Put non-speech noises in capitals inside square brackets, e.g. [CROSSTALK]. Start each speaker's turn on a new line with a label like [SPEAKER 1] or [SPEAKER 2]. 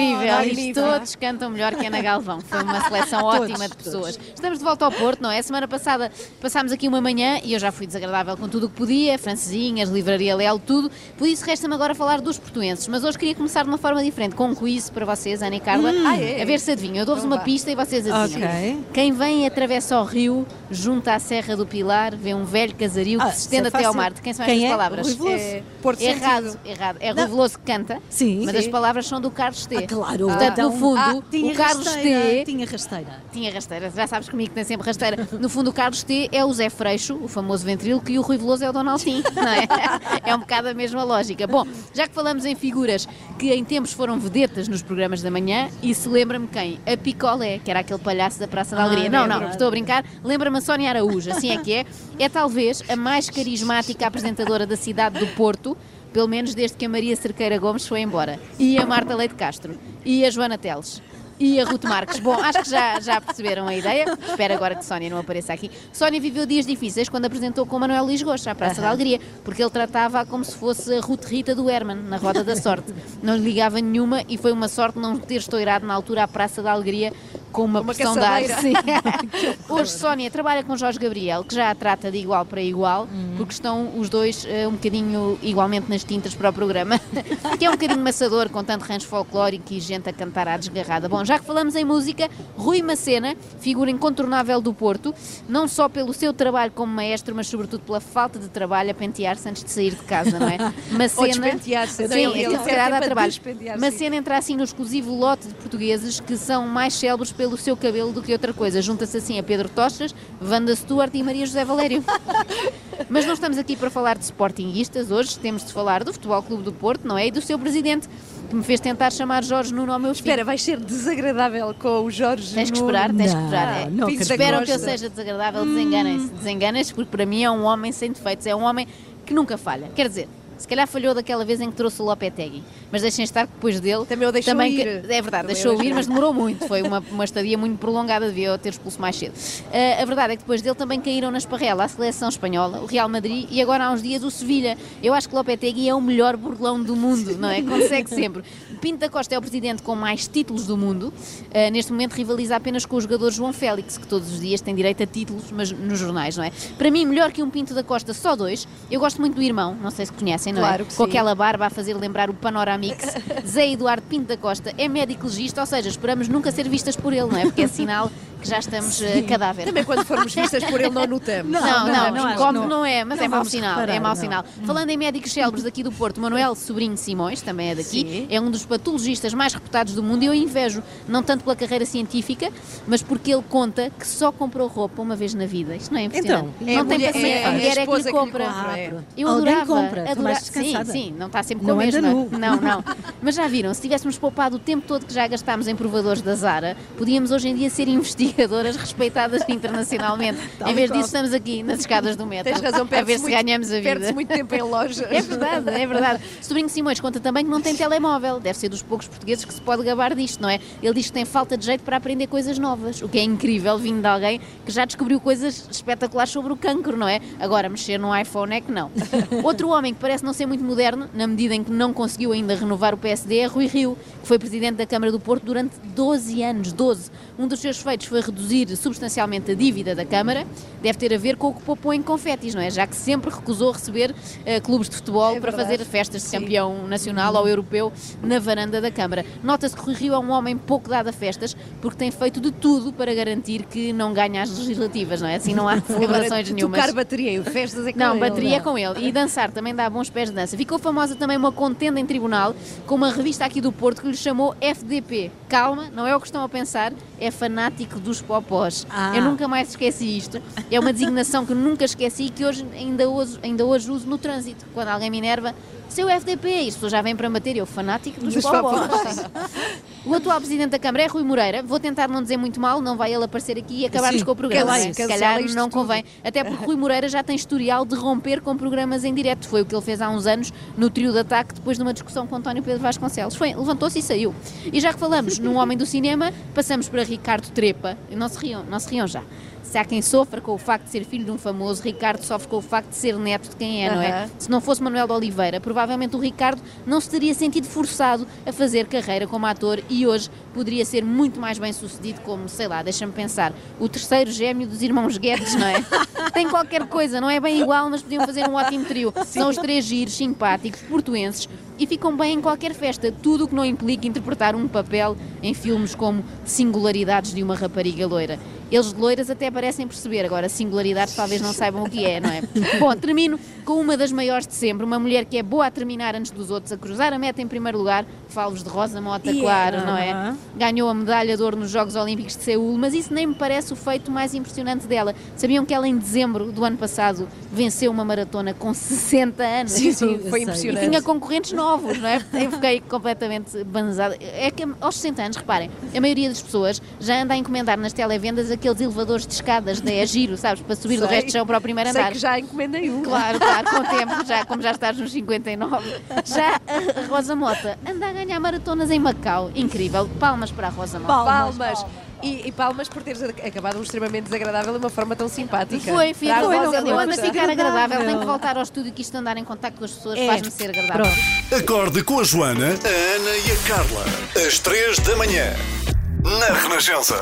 [SPEAKER 1] incrível. Isto todos cantam melhor que Ana Galvão. Foi uma seleção [LAUGHS] ótima de pessoas. Estamos de volta ao Porto, não é? Semana passada passámos aqui uma manhã e eu já fui desagradável com tudo o que podia, francesinhas, livraria Leal, tudo. Por isso resta-me agora falar dos portuenses. Mas hoje queria começar de uma forma diferente, com um quiz para vocês, Ana e Carla.
[SPEAKER 2] Ah, é?
[SPEAKER 1] A ver se adivinham. Eu dou-vos
[SPEAKER 2] Então
[SPEAKER 1] uma pista e vocês adivinham.
[SPEAKER 3] Ok.
[SPEAKER 1] Quem vem e atravessa o rio, junta à Serra do Pilar, vê um velho casario que
[SPEAKER 3] Ah,
[SPEAKER 1] se estende
[SPEAKER 3] é
[SPEAKER 1] até ao mar. De quem são
[SPEAKER 3] Quem
[SPEAKER 1] estas
[SPEAKER 3] é?
[SPEAKER 1] palavras?
[SPEAKER 2] É, Porto
[SPEAKER 1] Errado,
[SPEAKER 2] Sentido.
[SPEAKER 1] errado. É
[SPEAKER 3] Não.
[SPEAKER 1] Rui Veloso que canta,
[SPEAKER 3] Sim.
[SPEAKER 1] mas
[SPEAKER 3] Sim.
[SPEAKER 1] as palavras são do Carlos T.
[SPEAKER 3] Ah, claro.
[SPEAKER 1] Portanto,
[SPEAKER 3] Então-
[SPEAKER 1] no fundo,
[SPEAKER 3] Ah, tinha
[SPEAKER 1] o Carlos
[SPEAKER 3] rasteira,
[SPEAKER 1] T.
[SPEAKER 3] Tinha rasteira.
[SPEAKER 1] Tinha rasteira, já sabes comigo que tem sempre rasteira. No fundo, o Carlos T é o Zé Freixo, o famoso ventríloco, e o Rui Veloso é o Donaldinho, não é? [LAUGHS] É um bocado a mesma lógica. Bom, já que falamos em figuras que em tempos foram vedetas nos programas da manhã, e se lembra-me quem? A Picolé, que era aquele palhaço da Praça da
[SPEAKER 3] Ah,
[SPEAKER 1] Alegria.
[SPEAKER 3] é
[SPEAKER 1] não, não,
[SPEAKER 3] verdade.
[SPEAKER 1] estou a brincar. Lembra-me a Sónia Araújo, assim é que é. É talvez a mais carismática apresentadora da cidade do Porto, pelo menos desde que a Maria Cerqueira Gomes foi embora. E a Marta Leite Castro. E a Joana Teles. E a Ruth Marques. Bom, acho que já, já perceberam a ideia. Espero agora que Sónia não apareça aqui. Sónia viveu dias difíceis quando apresentou com Manuel Luís Gosta à Praça da Alegria, porque ele tratava-a como se fosse a Ruth Rita do Herman, na Roda da Sorte. Não lhe ligava nenhuma e foi uma sorte não ter estourado na altura a Praça da Alegria com uma,
[SPEAKER 2] Uma
[SPEAKER 1] pressão de ar. Sim. [LAUGHS] Hoje Sónia trabalha com Jorge Gabriel, que já a trata de igual para igual, porque estão os dois eh, um bocadinho igualmente nas tintas para o programa, [LAUGHS] que é um bocadinho maçador, com tanto rancho folclórico e gente a cantar à desgarrada. Bom, já que falamos em música, Rui Macena, figura incontornável do Porto, não só pelo seu trabalho como maestro, mas sobretudo pela falta de trabalho a pentear-se antes de sair de casa, não é? [LAUGHS] Macena,
[SPEAKER 2] despentear-se.
[SPEAKER 1] Sim,
[SPEAKER 2] Ele- ele
[SPEAKER 1] ele se calhar
[SPEAKER 2] serve
[SPEAKER 1] dá
[SPEAKER 2] para
[SPEAKER 1] trabalho.
[SPEAKER 2] despentear-se.
[SPEAKER 1] Macena entra assim no exclusivo lote pelo seu cabelo do que outra coisa. Junta-se assim a Pedro Tochas, Wanda Stuart e Maria José Valério. [LAUGHS] Mas não estamos aqui para falar de sportinguistas hoje, temos de falar do Futebol Clube do Porto, não é? E do seu presidente, que me fez tentar chamar Jorge Nuno ao meu filho.
[SPEAKER 2] Espera, vai ser desagradável com o Jorge
[SPEAKER 1] Tens que esperar, tens que
[SPEAKER 3] Não,
[SPEAKER 1] esperar. É.
[SPEAKER 3] não.
[SPEAKER 1] Esperam que eu seja desagradável, desenganem-se. Desenganem-se, porque para mim é um homem sem defeitos, é um homem que nunca falha. Quer dizer, se calhar falhou daquela vez em que trouxe o Lopetegui, mas deixem estar que depois dele.
[SPEAKER 2] Também o deixou
[SPEAKER 1] também
[SPEAKER 2] ir.
[SPEAKER 1] que- é verdade,
[SPEAKER 2] Também
[SPEAKER 1] deixou ir, mas demorou muito. Foi uma, [LAUGHS] uma estadia muito prolongada, devia ter expulso mais cedo. Ah, a verdade é que depois dele também caíram na esparrela a seleção espanhola, o Real Madrid e agora há uns dias o Sevilha. Eu acho que Lopetegui é o melhor burlão do mundo, não é? Consegue sempre. Pinto da Costa é o presidente com mais títulos do mundo. Ah, neste momento rivaliza apenas com o jogador João Félix, que todos os dias tem direito a títulos, mas nos jornais, não é? Para mim, melhor que um Pinto da Costa, só dois. Eu gosto muito do irmão, não sei se conhecem, não
[SPEAKER 2] Claro
[SPEAKER 1] é?
[SPEAKER 2] que
[SPEAKER 1] com
[SPEAKER 2] sim.
[SPEAKER 1] aquela barba a fazer lembrar o Panoramix. [LAUGHS] Zé Eduardo Pinto da Costa é médico legista, ou seja, esperamos nunca ser vistas por ele, não é? Porque é sinal que já estamos eh, cadáver.
[SPEAKER 2] Também quando formos vistas por ele não notamos.
[SPEAKER 1] Não,
[SPEAKER 3] Não,
[SPEAKER 1] não,
[SPEAKER 3] não, acho
[SPEAKER 1] como
[SPEAKER 3] não.
[SPEAKER 1] não é, mas
[SPEAKER 3] Não
[SPEAKER 1] é mau sinal,
[SPEAKER 3] reparar,
[SPEAKER 1] é mau
[SPEAKER 3] não.
[SPEAKER 1] sinal. Falando em médicos célebres daqui do Porto, Manuel Sobrinho de Simões, também é daqui,
[SPEAKER 2] Sim.
[SPEAKER 1] é um dos patologistas mais reputados do mundo e eu invejo, não tanto pela carreira científica, mas porque ele conta que só comprou roupa uma vez na vida. Isto não é impressionante.
[SPEAKER 3] Então,
[SPEAKER 2] é
[SPEAKER 1] não
[SPEAKER 2] a
[SPEAKER 1] tem
[SPEAKER 2] mulher-
[SPEAKER 1] paciência,
[SPEAKER 2] é
[SPEAKER 1] a
[SPEAKER 2] a
[SPEAKER 1] mulher é que lhe
[SPEAKER 2] que lhe
[SPEAKER 1] compra.
[SPEAKER 2] compra, é.
[SPEAKER 1] Eu
[SPEAKER 3] Alguém
[SPEAKER 1] adorava,
[SPEAKER 3] compra,
[SPEAKER 1] adorava. Sim, sim, não está sempre com
[SPEAKER 3] Não
[SPEAKER 1] a mesma. Não, não. Mas já viram, se tivéssemos poupado o tempo todo que já gastámos em provadores da Zara, podíamos hoje em dia ser investigadoras respeitadas internacionalmente. Em vez disso, estamos aqui nas escadas do metro.
[SPEAKER 2] Tens razão,
[SPEAKER 1] a ver se
[SPEAKER 2] muito-
[SPEAKER 1] ganhamos a vida.
[SPEAKER 2] Perde-se muito tempo em lojas.
[SPEAKER 1] É verdade, é verdade. Sobrinho Simões conta também que não tem telemóvel. Deve ser dos poucos portugueses que se pode gabar disto, não é? Ele diz que tem falta de jeito para aprender coisas novas, o que é incrível vindo de alguém que já descobriu coisas espetaculares sobre o cancro, não é? Agora, mexer no iPhone é que não. Outro homem que parece não ser muito moderno, na medida em que não conseguiu ainda renovar o PSD, é Rui Rio, que foi presidente da Câmara do Porto durante 12 anos. 12. Um dos seus feitos foi reduzir substancialmente a dívida da Câmara. Deve ter a ver com o que poupou em confetis, não é? Já que sempre recusou receber eh, clubes de futebol
[SPEAKER 2] É
[SPEAKER 1] para fazer festas de
[SPEAKER 2] Sim.
[SPEAKER 1] campeão nacional ou europeu na varanda da Câmara. Nota-se que Rui Rio é um homem pouco dado a festas porque tem feito de tudo para garantir que não ganha as legislativas, não é? Assim não há [LAUGHS] celebrações nenhumas.
[SPEAKER 2] Tocar bateria e festas é com
[SPEAKER 1] Não,
[SPEAKER 2] ele.
[SPEAKER 1] bateria é com ele. E dançar também dá bons pés de dança. Ficou famosa também uma contenda em tribunal com uma revista aqui do Porto que lhe chamou FDP. Calma, não é o que estão a pensar, é fanático dos popós.
[SPEAKER 3] Ah.
[SPEAKER 1] Eu nunca mais esqueci isto. É uma designação que nunca esqueci e que hoje ainda hoje, ainda hoje uso no trânsito. Quando alguém me enerva, seu FDP, as pessoas já vêm para bater, eu fanático dos,
[SPEAKER 2] Dos
[SPEAKER 1] popós.
[SPEAKER 2] popós. [LAUGHS]
[SPEAKER 1] O atual presidente da Câmara é Rui Moreira. Vou tentar não dizer muito mal, não vai ele aparecer aqui e acabarmos
[SPEAKER 3] Sim,
[SPEAKER 1] com o programa.
[SPEAKER 2] cancela
[SPEAKER 1] Se calhar não
[SPEAKER 2] tudo.
[SPEAKER 1] convém. Até porque Rui Moreira já tem historial de romper com programas em direto. Foi o que ele fez há uns anos no trio de ataque, depois de uma discussão com António Pedro Vasconcelos. Foi, levantou-se e saiu. E já que falamos num homem do cinema, passamos para Ricardo Trepa. Não se riam, não se riam já. Se há quem sofra com o facto de ser filho de um famoso, Ricardo sofre com o facto de ser neto de quem é, não é? Se não fosse Manuel de Oliveira, provavelmente o Ricardo não se teria sentido forçado a fazer carreira como ator e hoje poderia ser muito mais bem sucedido como, sei lá, deixa-me pensar, o terceiro gêmeo dos irmãos Guedes, não é? [LAUGHS] Tem qualquer coisa, não é bem igual, mas podiam fazer um ótimo trio. São os três giros, simpáticos, portuenses e ficam bem em qualquer festa, tudo o que não implica interpretar um papel em filmes como Singularidades de uma Rapariga Loira. Eles de loiras até parecem perceber, agora singularidades talvez não saibam o que é, não é? [LAUGHS] Bom, termino com uma das maiores de sempre, uma mulher que é boa a terminar antes dos outros, a cruzar a meta em primeiro lugar, falo-vos de Rosa Mota,
[SPEAKER 2] Yeah.
[SPEAKER 1] claro, não é? Ganhou a medalha de ouro nos Jogos Olímpicos de Seul, mas isso nem me parece o feito mais impressionante dela. Sabiam que ela em dezembro do ano passado venceu uma maratona com 60 anos?
[SPEAKER 2] Sim, sim, foi
[SPEAKER 3] sei.
[SPEAKER 1] E
[SPEAKER 2] impressionante.
[SPEAKER 1] tinha concorrentes novos, não é? Eu fiquei completamente banzada. É que aos 60 anos, reparem, a maioria das pessoas já anda a encomendar nas televendas aqueles elevadores de escadas de é giro, sabes? Para subir do
[SPEAKER 2] Sei.
[SPEAKER 1] resto de chão para o primeiro
[SPEAKER 2] Sei
[SPEAKER 1] andar.
[SPEAKER 2] que já encomendei um.
[SPEAKER 1] Claro, claro, com o tempo, já, como já estás nos 59. Já a Rosa Mota anda a ganhar maratonas em Macau. Incrível. Palmas para a Rosa Mota.
[SPEAKER 2] Palmas.
[SPEAKER 3] Palmas,
[SPEAKER 2] E, e palmas por teres acabado um extremamente desagradável de uma forma tão simpática.
[SPEAKER 1] Foi,
[SPEAKER 2] a
[SPEAKER 3] Foi, não
[SPEAKER 2] Rosa
[SPEAKER 3] foi?
[SPEAKER 1] Eu ando a ficar
[SPEAKER 3] agradável.
[SPEAKER 1] Tenho que voltar ao estúdio que isto andar em contacto com as pessoas
[SPEAKER 2] É.
[SPEAKER 1] faz-me ser agradável.
[SPEAKER 3] Pronto.
[SPEAKER 4] Acorde com a Joana, a Ana e a Carla. Às três da manhã. Na Renascença.